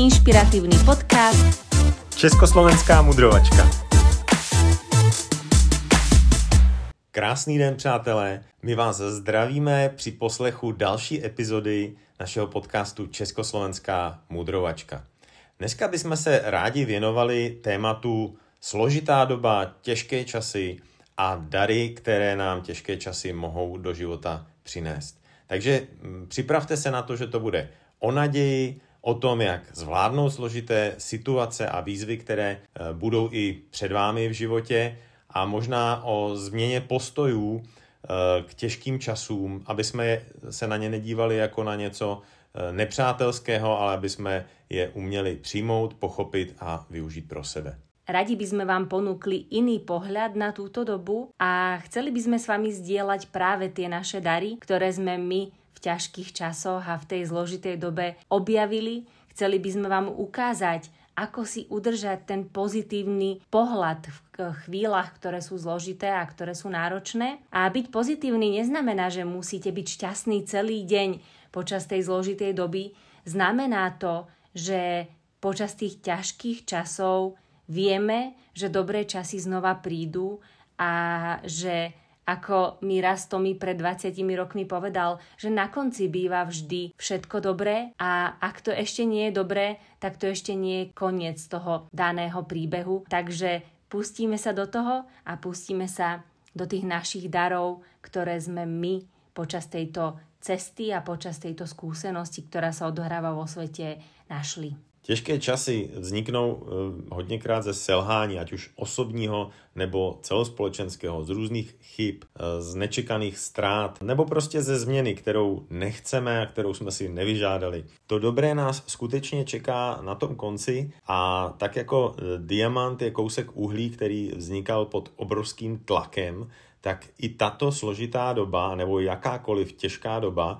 inšpiratívny podcast Československá mudrovačka. Krásný den, přátelé. My vás zdravíme při poslechu další epizody našeho podcastu Československá mudrovačka. Dneska bychom se rádi věnovali tématu složitá doba, těžké časy a dary, které nám těžké časy mohou do života přinést. Takže mm, připravte se na to, že to bude o naději, o tom, jak zvládnout složité situace a výzvy, které eh, budou i před vámi v životě a možná o změně postojů eh, k těžkým časům, aby jsme se na ně nedívali jako na něco eh, nepřátelského, ale aby jsme je uměli přijmout, pochopit a využít pro sebe. Radi by sme vám ponúkli iný pohľad na túto dobu a chceli by sme s vami zdieľať práve tie naše dary, ktoré sme my ťažkých časoch a v tej zložitej dobe objavili. Chceli by sme vám ukázať, ako si udržať ten pozitívny pohľad v chvíľach, ktoré sú zložité a ktoré sú náročné. A byť pozitívny neznamená, že musíte byť šťastný celý deň počas tej zložitej doby. Znamená to, že počas tých ťažkých časov Vieme, že dobré časy znova prídu a že ako mi raz Tomi pred 20 rokmi povedal, že na konci býva vždy všetko dobré a ak to ešte nie je dobré, tak to ešte nie je koniec toho daného príbehu. Takže pustíme sa do toho a pustíme sa do tých našich darov, ktoré sme my počas tejto cesty a počas tejto skúsenosti, ktorá sa odohráva vo svete, našli. Těžké časy vzniknou eh, hodněkrát ze selhání, ať už osobního nebo celospolečenského, z různých chyb, eh, z nečekaných ztrát, nebo prostě ze změny, kterou nechceme a kterou jsme si nevyžádali. To dobré nás skutečně čeká na tom konci a tak jako eh, diamant je kousek uhlí, který vznikal pod obrovským tlakem, tak i tato složitá doba nebo jakákoliv těžká doba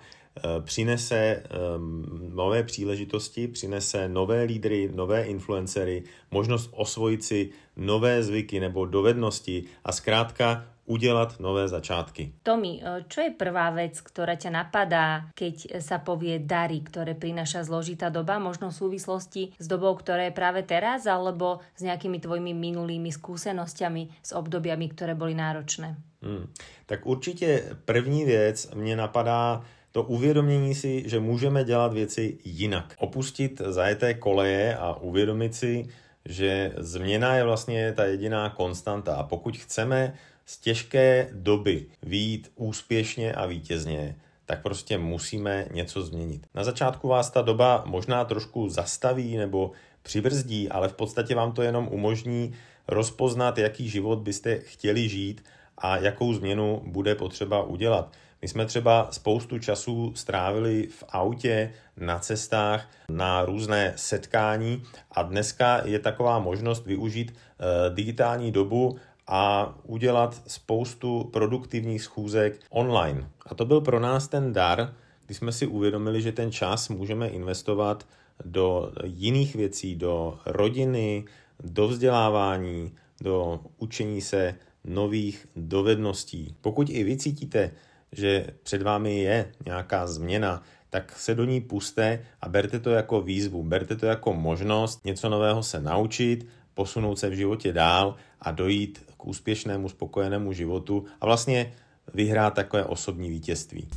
přinese ehm, nové příležitosti, přinese nové lídry, nové influencery, možnost osvojit si nové zvyky nebo dovednosti a zkrátka udelať nové začátky. Tomi, eh, čo je prvá vec, ktorá ťa napadá, keď sa povie dary, ktoré prináša zložitá doba, možno v súvislosti s dobou, ktorá je práve teraz, alebo s nejakými tvojimi minulými skúsenosťami s obdobiami, ktoré boli náročné? Hmm. Tak určitě první věc mě napadá to uvědomění si, že můžeme dělat věci jinak. Opustit zajeté koleje a uvědomit si, že změna je vlastně ta jediná konstanta a pokud chceme z těžké doby výjít úspěšně a vítězně, tak prostě musíme něco změnit. Na začátku vás ta doba možná trošku zastaví nebo přibrzdí, ale v podstatě vám to jenom umožní rozpoznat, jaký život byste chtěli žít a jakou změnu bude potřeba udělat. My jsme třeba spoustu času strávili v autě, na cestách, na různé setkání a dneska je taková možnost využít e, digitální dobu a udělat spoustu produktivních schůzek online. A to byl pro nás ten dar, kdy jsme si uvědomili, že ten čas můžeme investovat do jiných věcí, do rodiny, do vzdělávání, do učení se nových dovedností. Pokud i vy cítíte, že před vámi je nějaká změna, tak se do ní puste a berte to jako výzvu, berte to jako možnost něco nového se naučit, posunout se v životě dál a dojít k úspěšnému, spokojenému životu a vlastně vyhrát takové osobní vítězství.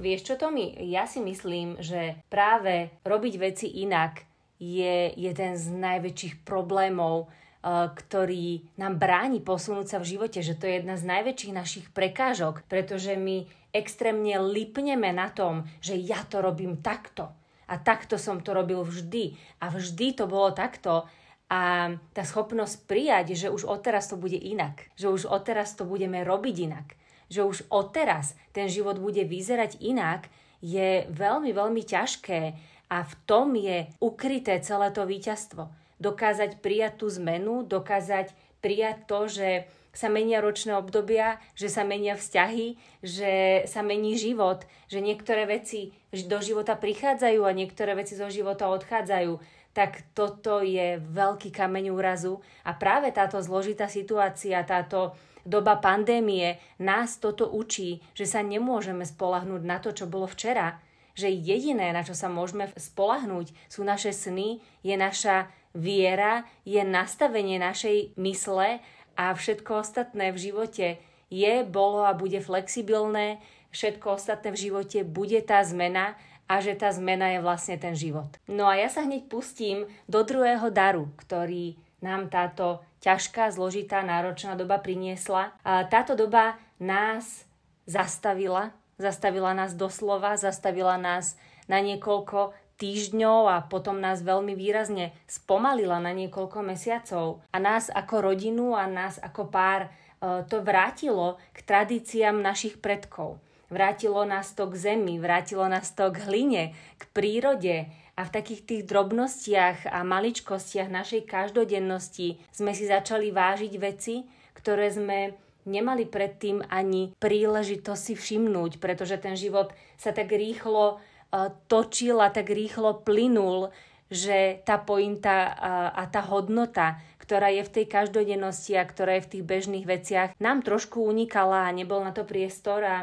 Vieš čo, Tomi? Ja si myslím, že práve robiť veci inak je jeden z najväčších problémov ktorý nám bráni posunúť sa v živote, že to je jedna z najväčších našich prekážok, pretože my extrémne lipneme na tom, že ja to robím takto. A takto som to robil vždy. A vždy to bolo takto. A tá schopnosť prijať, že už odteraz to bude inak, že už odteraz to budeme robiť inak, že už odteraz ten život bude vyzerať inak, je veľmi, veľmi ťažké. A v tom je ukryté celé to víťazstvo dokázať prijať tú zmenu, dokázať prijať to, že sa menia ročné obdobia, že sa menia vzťahy, že sa mení život, že niektoré veci do života prichádzajú a niektoré veci zo života odchádzajú, tak toto je veľký kameň úrazu a práve táto zložitá situácia, táto doba pandémie nás toto učí, že sa nemôžeme spolahnúť na to, čo bolo včera, že jediné, na čo sa môžeme spolahnúť, sú naše sny, je naša viera, je nastavenie našej mysle a všetko ostatné v živote je, bolo a bude flexibilné, všetko ostatné v živote bude tá zmena a že tá zmena je vlastne ten život. No a ja sa hneď pustím do druhého daru, ktorý nám táto ťažká, zložitá, náročná doba priniesla. A táto doba nás zastavila, zastavila nás doslova, zastavila nás na niekoľko týždňov a potom nás veľmi výrazne spomalila na niekoľko mesiacov. A nás ako rodinu a nás ako pár e, to vrátilo k tradíciám našich predkov. Vrátilo nás to k zemi, vrátilo nás to k hline, k prírode a v takých tých drobnostiach a maličkostiach našej každodennosti sme si začali vážiť veci, ktoré sme nemali predtým ani príležitosť si všimnúť, pretože ten život sa tak rýchlo točil a tak rýchlo plynul, že tá pointa a tá hodnota, ktorá je v tej každodennosti a ktorá je v tých bežných veciach, nám trošku unikala a nebol na to priestor a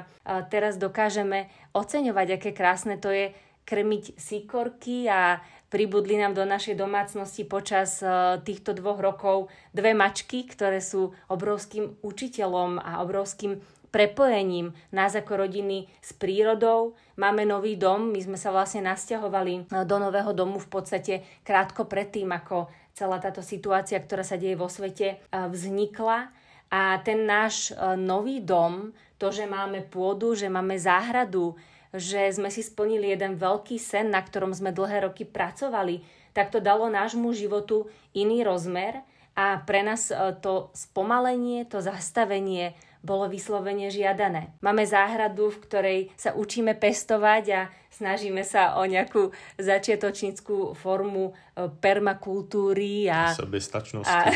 teraz dokážeme oceňovať, aké krásne to je krmiť sikorky a pribudli nám do našej domácnosti počas týchto dvoch rokov dve mačky, ktoré sú obrovským učiteľom a obrovským prepojením nás ako rodiny s prírodou. Máme nový dom, my sme sa vlastne nasťahovali e, do nového domu v podstate krátko predtým, ako celá táto situácia, ktorá sa deje vo svete, e, vznikla. A ten náš e, nový dom, to, že máme pôdu, že máme záhradu, že sme si splnili jeden veľký sen, na ktorom sme dlhé roky pracovali, tak to dalo nášmu životu iný rozmer a pre nás to spomalenie, to zastavenie bolo vyslovene žiadané. Máme záhradu, v ktorej sa učíme pestovať a snažíme sa o nejakú začiatočnickú formu e, permakultúry a... Sebestačnosti a.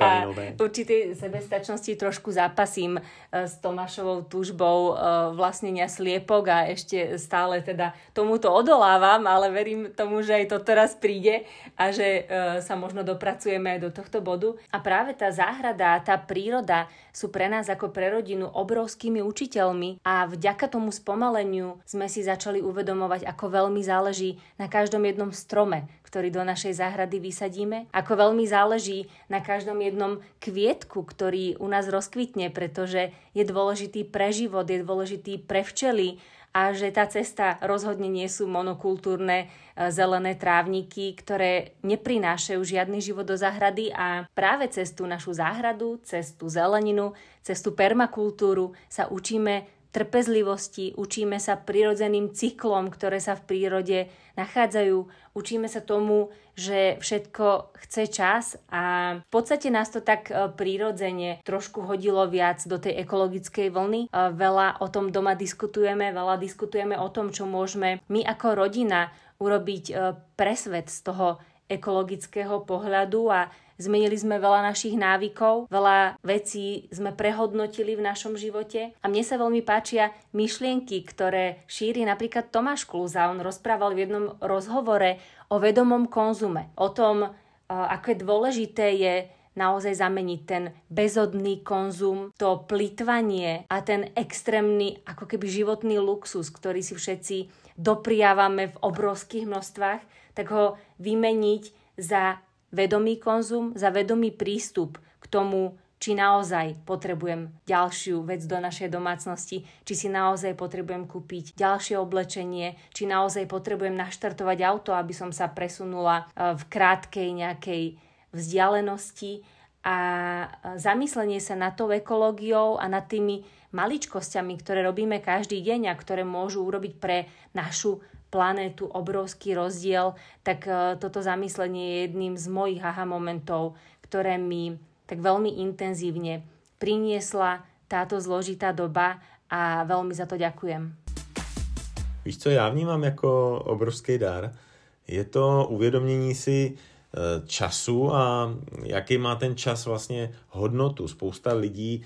A určitej sebestačnosti trošku zápasím e, s Tomášovou túžbou e, vlastnenia sliepok a ešte stále teda tomuto odolávam, ale verím tomu, že aj to teraz príde a že sa možno dopracujeme aj do tohto bodu. A práve tá záhrada, tá príroda sú pre nás ako pre rodinu obrovskými učiteľmi a vďaka tomu spomaleniu sme si začali uvedomovať, ako veľmi záleží na každom jednom strome, ktorý do našej záhrady vysadíme, ako veľmi záleží na každom jednom kvietku, ktorý u nás rozkvitne, pretože je dôležitý pre život, je dôležitý pre včely a že tá cesta rozhodne nie sú monokultúrne e, zelené trávniky, ktoré neprinášajú žiadny život do záhrady a práve cez tú našu záhradu, cez tú zeleninu, cez tú permakultúru sa učíme trpezlivosti, učíme sa prirodzeným cyklom, ktoré sa v prírode nachádzajú, učíme sa tomu, že všetko chce čas a v podstate nás to tak e, prirodzene trošku hodilo viac do tej ekologickej vlny. E, veľa o tom doma diskutujeme, veľa diskutujeme o tom, čo môžeme my ako rodina urobiť e, pre svet z toho ekologického pohľadu a Zmenili sme veľa našich návykov, veľa vecí sme prehodnotili v našom živote a mne sa veľmi páčia myšlienky, ktoré šíri napríklad Tomáš Kluza. On rozprával v jednom rozhovore o vedomom konzume, o tom, aké dôležité je naozaj zameniť ten bezodný konzum, to plitvanie a ten extrémny ako keby životný luxus, ktorý si všetci dopriávame v obrovských množstvách, tak ho vymeniť za vedomý konzum, za vedomý prístup k tomu, či naozaj potrebujem ďalšiu vec do našej domácnosti, či si naozaj potrebujem kúpiť ďalšie oblečenie, či naozaj potrebujem naštartovať auto, aby som sa presunula e, v krátkej nejakej vzdialenosti. A e, zamyslenie sa nad tou ekológiou a nad tými maličkosťami, ktoré robíme každý deň a ktoré môžu urobiť pre našu planétu obrovský rozdiel, tak e, toto zamyslenie je jedným z mojich aha momentov, ktoré mi tak veľmi intenzívne priniesla táto zložitá doba a veľmi za to ďakujem. Víš, co já vnímám jako obrovský dar? Je to uvědomění si e, času a jaký má ten čas vlastně hodnotu. Spousta lidí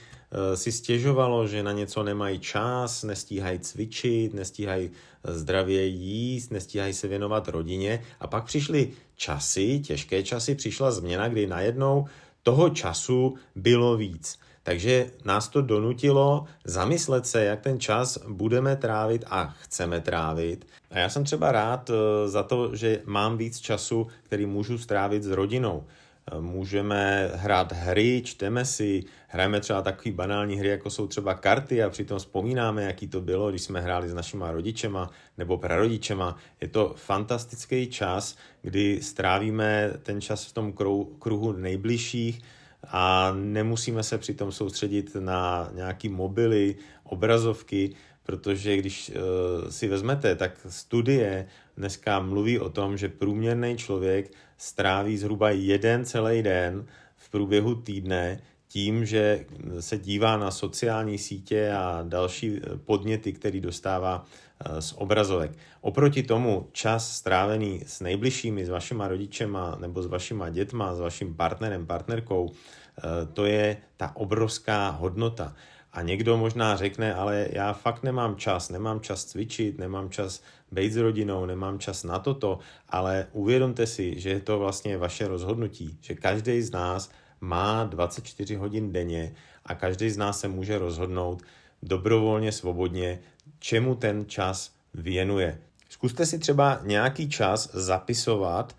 si stěžovalo, že na něco nemají čas, nestíhají cvičit, nestíhají zdravě jíst, nestíhají se věnovat rodině a pak přišly časy, těžké časy, přišla změna, kdy najednou toho času bylo víc. Takže nás to donutilo zamyslet se, jak ten čas budeme trávit a chceme trávit. A já jsem třeba rád eh, za to, že mám víc času, který můžu strávit s rodinou. Eh, můžeme hrát hry, čteme si, hrajeme třeba takový banální hry, jako jsou třeba karty a přitom vzpomínáme, jaký to bylo, když jsme hráli s našima rodičema nebo prarodičema. Je to fantastický čas, kdy strávíme ten čas v tom kruhu nejbližších, a nemusíme se přitom soustředit na nějaký mobily, obrazovky, protože když uh, si vezmete, tak studie dneska mluví o tom, že průměrný člověk stráví zhruba jeden celý den v průběhu týdne tím, že se dívá na sociální sítě a další podněty, který dostává eh, z obrazovek. Oproti tomu čas strávený s nejbližšími, s vašima rodičema nebo s vašima dětma, s vaším partnerem, partnerkou, eh, to je ta obrovská hodnota. A někdo možná řekne, ale já fakt nemám čas, nemám čas cvičit, nemám čas být s rodinou, nemám čas na toto, ale uvědomte si, že je to vlastně vaše rozhodnutí, že každý z nás má 24 hodin denně a každý z nás se může rozhodnout dobrovolně, svobodně, čemu ten čas věnuje. Zkuste si třeba nějaký čas zapisovat,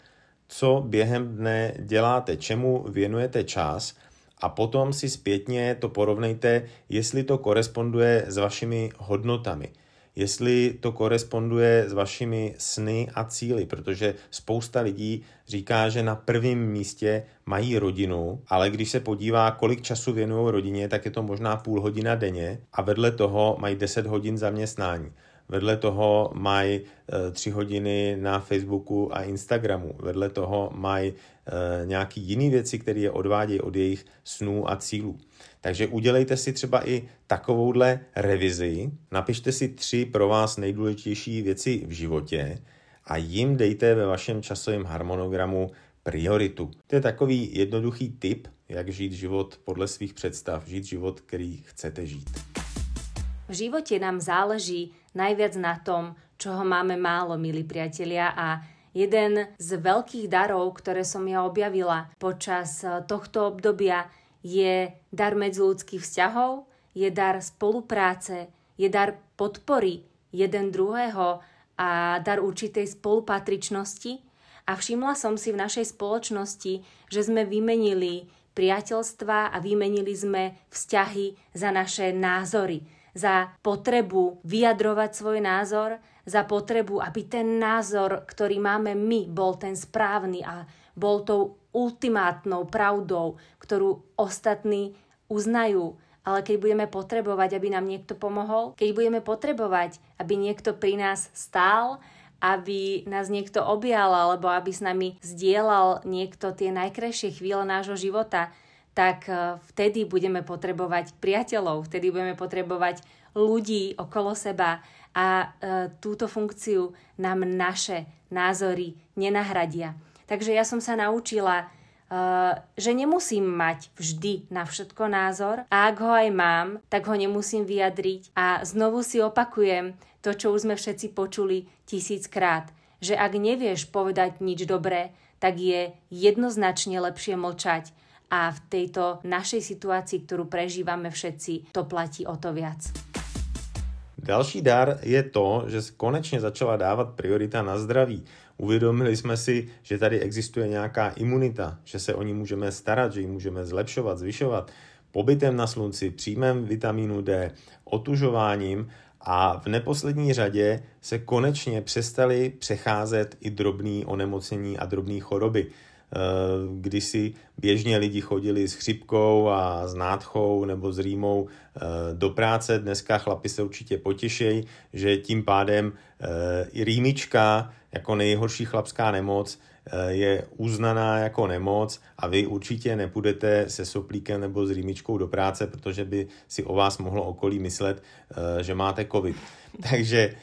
co během dne děláte, čemu věnujete čas a potom si zpětně to porovnejte, jestli to koresponduje s vašimi hodnotami jestli to koresponduje s vašimi sny a cíly, protože spousta lidí říká, že na prvním místě mají rodinu, ale když se podívá, kolik času věnují rodině, tak je to možná půl hodina denně a vedle toho mají 10 hodin zaměstnání. Vedle toho mají e, tři hodiny na Facebooku a Instagramu. Vedle toho mají e, nějaký jiný věci, které je odvádějí od jejich snů a cílů. Takže udělejte si třeba i takovouhle revizi, napište si tři pro vás nejdůležitější věci v životě a jim dejte ve vašem časovém harmonogramu prioritu. To je takový jednoduchý tip, jak žít život podle svých představ, žít život, který chcete žít. V živote nám záleží najviac na tom, čoho máme málo, milí priatelia, a jeden z veľkých darov, ktoré som ja objavila počas tohto obdobia, je dar medziludských vzťahov, je dar spolupráce, je dar podpory jeden druhého a dar určitej spolupatričnosti. A všimla som si v našej spoločnosti, že sme vymenili priateľstva a vymenili sme vzťahy za naše názory, za potrebu vyjadrovať svoj názor, za potrebu, aby ten názor, ktorý máme my, bol ten správny a bol tou ultimátnou pravdou, ktorú ostatní uznajú. Ale keď budeme potrebovať, aby nám niekto pomohol, keď budeme potrebovať, aby niekto pri nás stál, aby nás niekto objal alebo aby s nami zdieľal niekto tie najkrajšie chvíle nášho života, tak e, vtedy budeme potrebovať priateľov, vtedy budeme potrebovať ľudí okolo seba a e, túto funkciu nám naše názory nenahradia. Takže ja som sa naučila, uh, že nemusím mať vždy na všetko názor a ak ho aj mám, tak ho nemusím vyjadriť a znovu si opakujem to, čo už sme všetci počuli tisíckrát, že ak nevieš povedať nič dobré, tak je jednoznačne lepšie mlčať a v tejto našej situácii, ktorú prežívame všetci, to platí o to viac. Další dar je to, že konečně začala dávat priorita na zdraví. Uvědomili jsme si, že tady existuje nějaká imunita, že se o ní můžeme starat, že ji můžeme zlepšovat, zvyšovat pobytem na slunci, příjmem vitamínu D, otužováním a v neposlední řadě se konečně přestali přecházet i drobný onemocnění a drobné choroby. Eh, kdy si běžně lidi chodili s chřipkou a s nádchou nebo s rýmou eh, do práce. Dneska chlapi se určitě potěšejí, že tím pádem eh, i rýmička jako nejhorší chlapská nemoc je uznaná jako nemoc a vy určitě nepůjdete se soplíkem nebo s rýmičkou do práce, protože by si o vás mohlo okolí myslet, že máte covid. Takže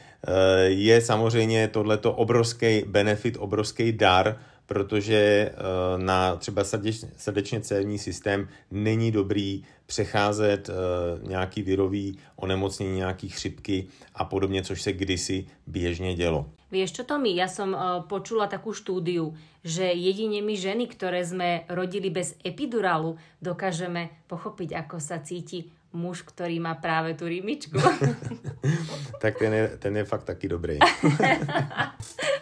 je samozřejmě tohleto obrovský benefit, obrovský dar protože eh, na třeba srdečně cévní systém není dobrý přecházet eh, nějaký virový onemocnění, nějaký chřipky a podobně, což se kdysi běžně dělo. Vieš čo, Tomi, ja som uh, počula takú štúdiu, že jedine my ženy, ktoré sme rodili bez epidurálu, dokážeme pochopiť, ako sa cíti muž, ktorý má práve tú rýmičku. tak ten je, ten je fakt taký dobrý.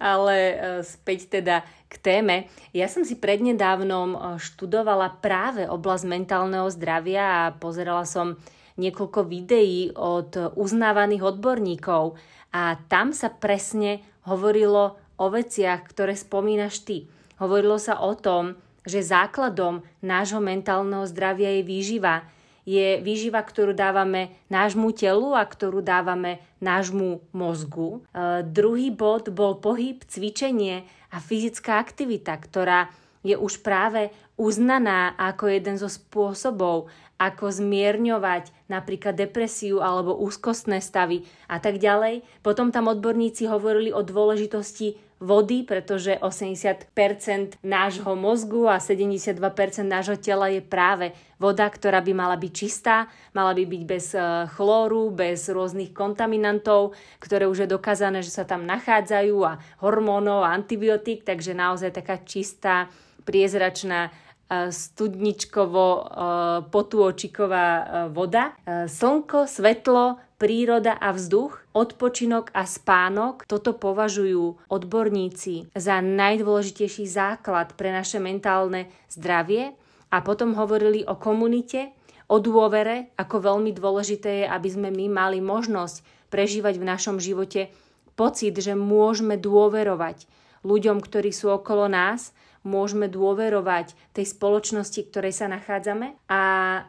Ale uh, späť teda k téme. Ja som si prednedávnom uh, študovala práve oblasť mentálneho zdravia a pozerala som niekoľko videí od uznávaných odborníkov a tam sa presne hovorilo o veciach, ktoré spomínaš ty. Hovorilo sa o tom, že základom nášho mentálneho zdravia je výživa. Je výživa, ktorú dávame nášmu telu a ktorú dávame nášmu mozgu. E, druhý bod bol pohyb, cvičenie a fyzická aktivita, ktorá je už práve uznaná ako jeden zo spôsobov, ako zmierňovať napríklad depresiu alebo úzkostné stavy a tak ďalej. Potom tam odborníci hovorili o dôležitosti vody, pretože 80% nášho mozgu a 72% nášho tela je práve voda, ktorá by mala byť čistá, mala by byť bez e, chlóru, bez rôznych kontaminantov, ktoré už je dokázané, že sa tam nachádzajú a hormónov a antibiotík, takže naozaj taká čistá, priezračná studničkovo potôčiková voda, slnko, svetlo, príroda a vzduch, odpočinok a spánok, toto považujú odborníci za najdôležitejší základ pre naše mentálne zdravie a potom hovorili o komunite, o dôvere, ako veľmi dôležité je, aby sme my mali možnosť prežívať v našom živote pocit, že môžeme dôverovať ľuďom, ktorí sú okolo nás, môžeme dôverovať tej spoločnosti, ktorej sa nachádzame. A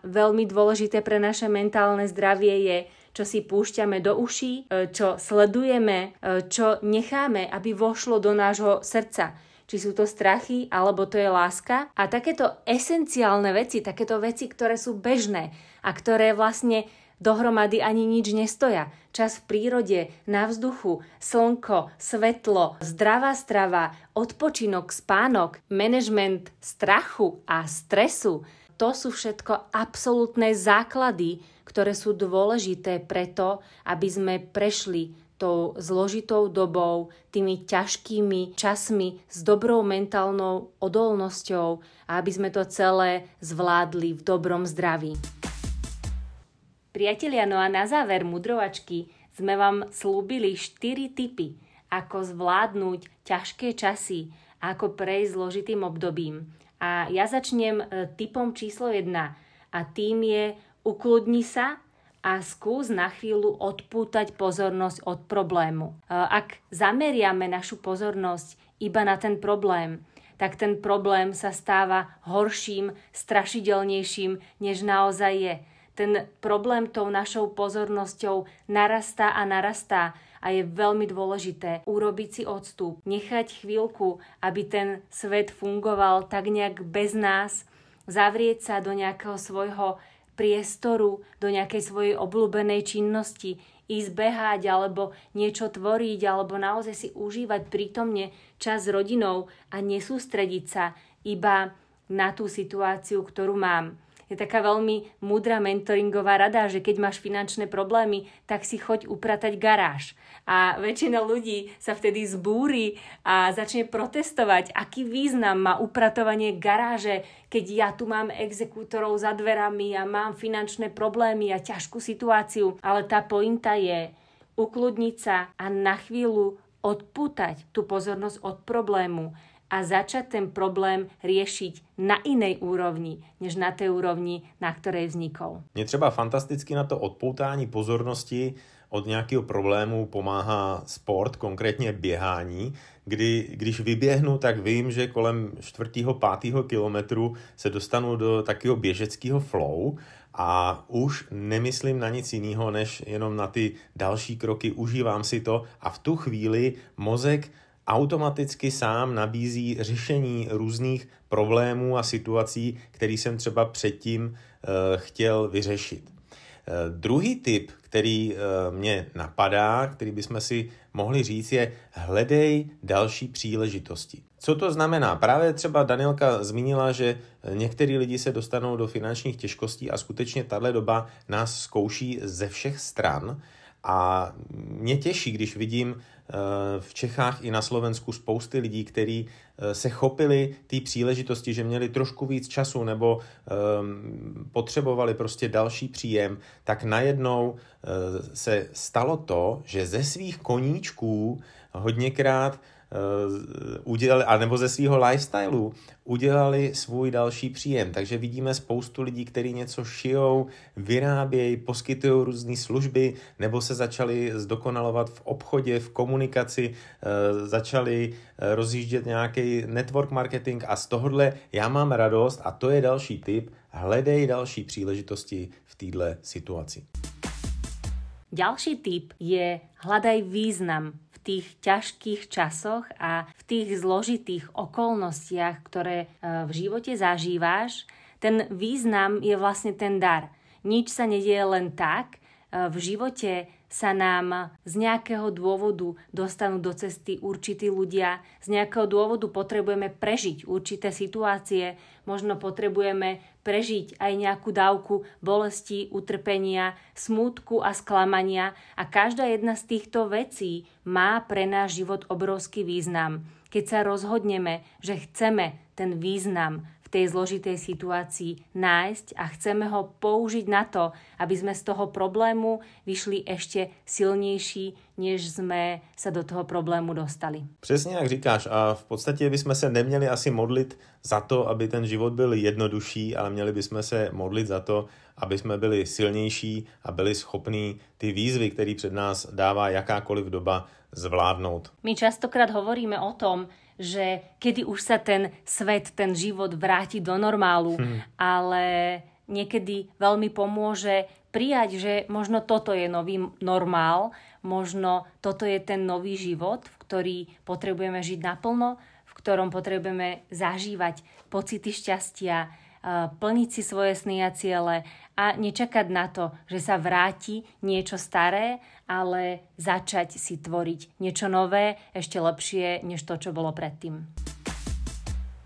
veľmi dôležité pre naše mentálne zdravie je, čo si púšťame do uší, e, čo sledujeme, e, čo necháme, aby vošlo do nášho srdca či sú to strachy, alebo to je láska. A takéto esenciálne veci, takéto veci, ktoré sú bežné a ktoré vlastne dohromady ani nič nestoja. Čas v prírode, na vzduchu, slnko, svetlo, zdravá strava, odpočinok, spánok, manažment strachu a stresu. To sú všetko absolútne základy, ktoré sú dôležité preto, aby sme prešli tou zložitou dobou, tými ťažkými časmi s dobrou mentálnou odolnosťou a aby sme to celé zvládli v dobrom zdraví. Priatelia, no a na záver mudrovačky sme vám slúbili 4 typy, ako zvládnuť ťažké časy, ako prejsť zložitým obdobím. A ja začnem e, typom číslo 1 a tým je ukludni sa a skús na chvíľu odpútať pozornosť od problému. E, ak zameriame našu pozornosť iba na ten problém, tak ten problém sa stáva horším, strašidelnejším, než naozaj je ten problém tou našou pozornosťou narastá a narastá a je veľmi dôležité urobiť si odstup, nechať chvíľku, aby ten svet fungoval tak nejak bez nás, zavrieť sa do nejakého svojho priestoru, do nejakej svojej obľúbenej činnosti, ísť behať alebo niečo tvoriť alebo naozaj si užívať prítomne čas s rodinou a nesústrediť sa iba na tú situáciu, ktorú mám je taká veľmi múdra mentoringová rada, že keď máš finančné problémy, tak si choď upratať garáž. A väčšina ľudí sa vtedy zbúri a začne protestovať, aký význam má upratovanie garáže, keď ja tu mám exekútorov za dverami a mám finančné problémy a ťažkú situáciu. Ale tá pointa je ukludniť sa a na chvíľu odpútať tú pozornosť od problému a začať ten problém riešiť na inej úrovni, než na tej úrovni, na ktorej vznikol. Mně třeba fantasticky na to odpoutání pozornosti od nějakého problému pomáhá sport, konkrétně běhání, kdy když vyběhnu, tak vím, že kolem 4. 5. kilometru se dostanu do takového běžeckého flow a už nemyslím na nic jiného, než jenom na ty další kroky, užívám si to a v tu chvíli mozek automaticky sám nabízí řešení různých problémů a situací, které jsem třeba předtím uh, chtěl vyřešit. Druhý typ, který mě napadá, který bychom si mohli říct, je hledej další příležitosti. Co to znamená? Právě třeba Danielka zmínila, že některý lidi se dostanou do finančních těžkostí a skutečně tahle doba nás zkouší ze všech stran. A mě těší, když vidím eh, v Čechách i na Slovensku spousty lidí, kteří eh, se chopili té příležitosti, že měli trošku víc času nebo potřebovali prostě další příjem, tak najednou uh, se stalo to, že ze svých koníčků hodněkrát udělali, anebo ze svého lifestylu udělali svůj další příjem. Takže vidíme spoustu lidí, kteří něco šijou, vyrábějí, poskytují různé služby, nebo se začali zdokonalovat v obchodě, v komunikaci, eh, začali eh, rozjíždět nějaký network marketing a z tohohle já mám radost a to je další tip, hledej další příležitosti v této situaci. Ďalší tip je hľadaj význam tých ťažkých časoch a v tých zložitých okolnostiach, ktoré e, v živote zažíváš, ten význam je vlastne ten dar. Nič sa nedieje len tak, e, v živote sa nám z nejakého dôvodu dostanú do cesty určití ľudia, z nejakého dôvodu potrebujeme prežiť určité situácie, možno potrebujeme prežiť aj nejakú dávku bolesti, utrpenia, smútku a sklamania. A každá jedna z týchto vecí má pre náš život obrovský význam. Keď sa rozhodneme, že chceme ten význam tej zložitej situácii nájsť a chceme ho použiť na to, aby sme z toho problému vyšli ešte silnější, než jsme se do toho problému dostali. Přesně jak říkáš a v podstatě bychom se neměli asi modlit za to, aby ten život byl jednodušší, ale měli bychom se modlit za to, aby jsme byli silnější a byli schopní ty výzvy, které před nás dává jakákoliv doba, zvládnout. My častokrát hovoríme o tom, že kedy už sa ten svet, ten život vráti do normálu, hmm. ale niekedy veľmi pomôže prijať, že možno toto je nový normál, možno toto je ten nový život, v ktorý potrebujeme žiť naplno, v ktorom potrebujeme zažívať pocity šťastia, plniť si svoje sny a ciele a nečakať na to, že sa vráti niečo staré, ale začať si tvoriť niečo nové, ešte lepšie, než to, čo bolo predtým.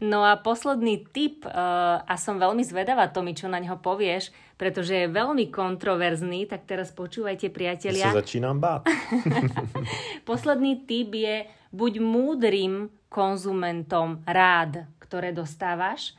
No a posledný tip, uh, a som veľmi zvedavá, Tomi, čo na neho povieš, pretože je veľmi kontroverzný, tak teraz počúvajte, priatelia. Ja sa začínam báť. posledný tip je, buď múdrym konzumentom rád, ktoré dostávaš,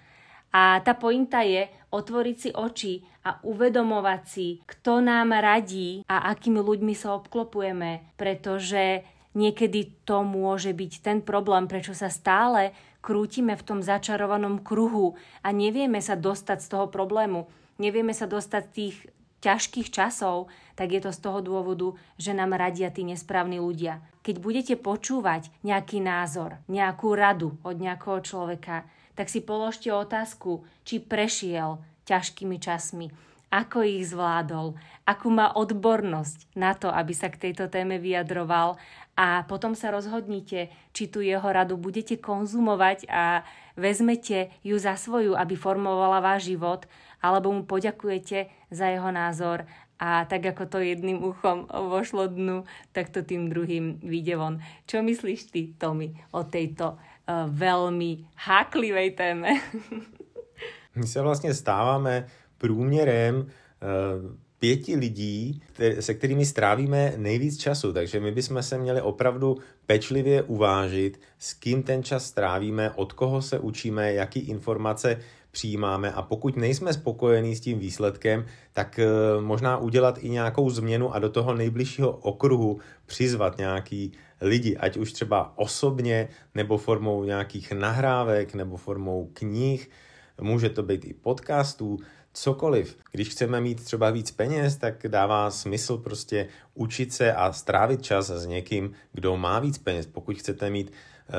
a tá pointa je otvoriť si oči a uvedomovať si, kto nám radí a akými ľuďmi sa obklopujeme, pretože niekedy to môže byť ten problém, prečo sa stále krútime v tom začarovanom kruhu a nevieme sa dostať z toho problému, nevieme sa dostať z tých ťažkých časov, tak je to z toho dôvodu, že nám radia tí nesprávni ľudia. Keď budete počúvať nejaký názor, nejakú radu od nejakého človeka, tak si položte otázku, či prešiel ťažkými časmi, ako ich zvládol, akú má odbornosť na to, aby sa k tejto téme vyjadroval a potom sa rozhodnite, či tu jeho radu budete konzumovať a vezmete ju za svoju, aby formovala váš život, alebo mu poďakujete za jeho názor a tak ako to jedným uchom vošlo dnu, tak to tým druhým vyjde von. Čo myslíš ty, Tomi, o tejto uh, veľmi háklivej téme? My se vlastně stáváme průměrem uh, pěti lidí, se kterými strávíme nejvíc času, takže my bychom se měli opravdu pečlivě uvážit, s kým ten čas strávíme, od koho se učíme, jaký informace přijímáme. A pokud nejsme spokojení s tím výsledkem, tak eh, možná udělat i nějakou změnu a do toho nejbližšího okruhu přizvat nějaký lidi, ať už třeba osobně, nebo formou nějakých nahrávek, nebo formou knih, může to být i podcastů, cokoliv. Když chceme mít třeba víc peněz, tak dává smysl prostě učit se a strávit čas s někým, kdo má víc peněz. Pokud chcete mít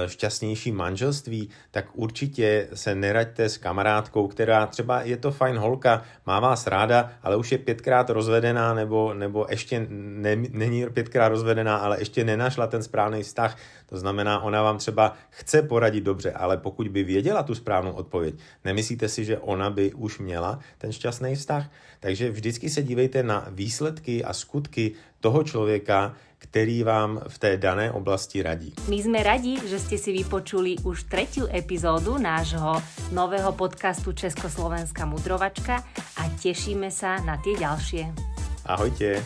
šťastnější manželství, tak určitě se neraďte s kamarádkou, která třeba je to fajn holka, má vás ráda, ale už je pětkrát rozvedená nebo, nebo ještě ne, není pětkrát rozvedená, ale ještě nenašla ten správný vztah. To znamená, ona vám třeba chce poradit dobře, ale pokud by věděla tu správnou odpověď, nemyslíte si, že ona by už měla ten šťastný vztah? Takže vždycky se dívejte na výsledky a skutky toho člověka, který vám v té dané oblasti radí. My sme radi, že ste si vypočuli už tretiu epizódu nášho nového podcastu Československá mudrovačka a tešíme sa na tie ďalšie. Ahojte.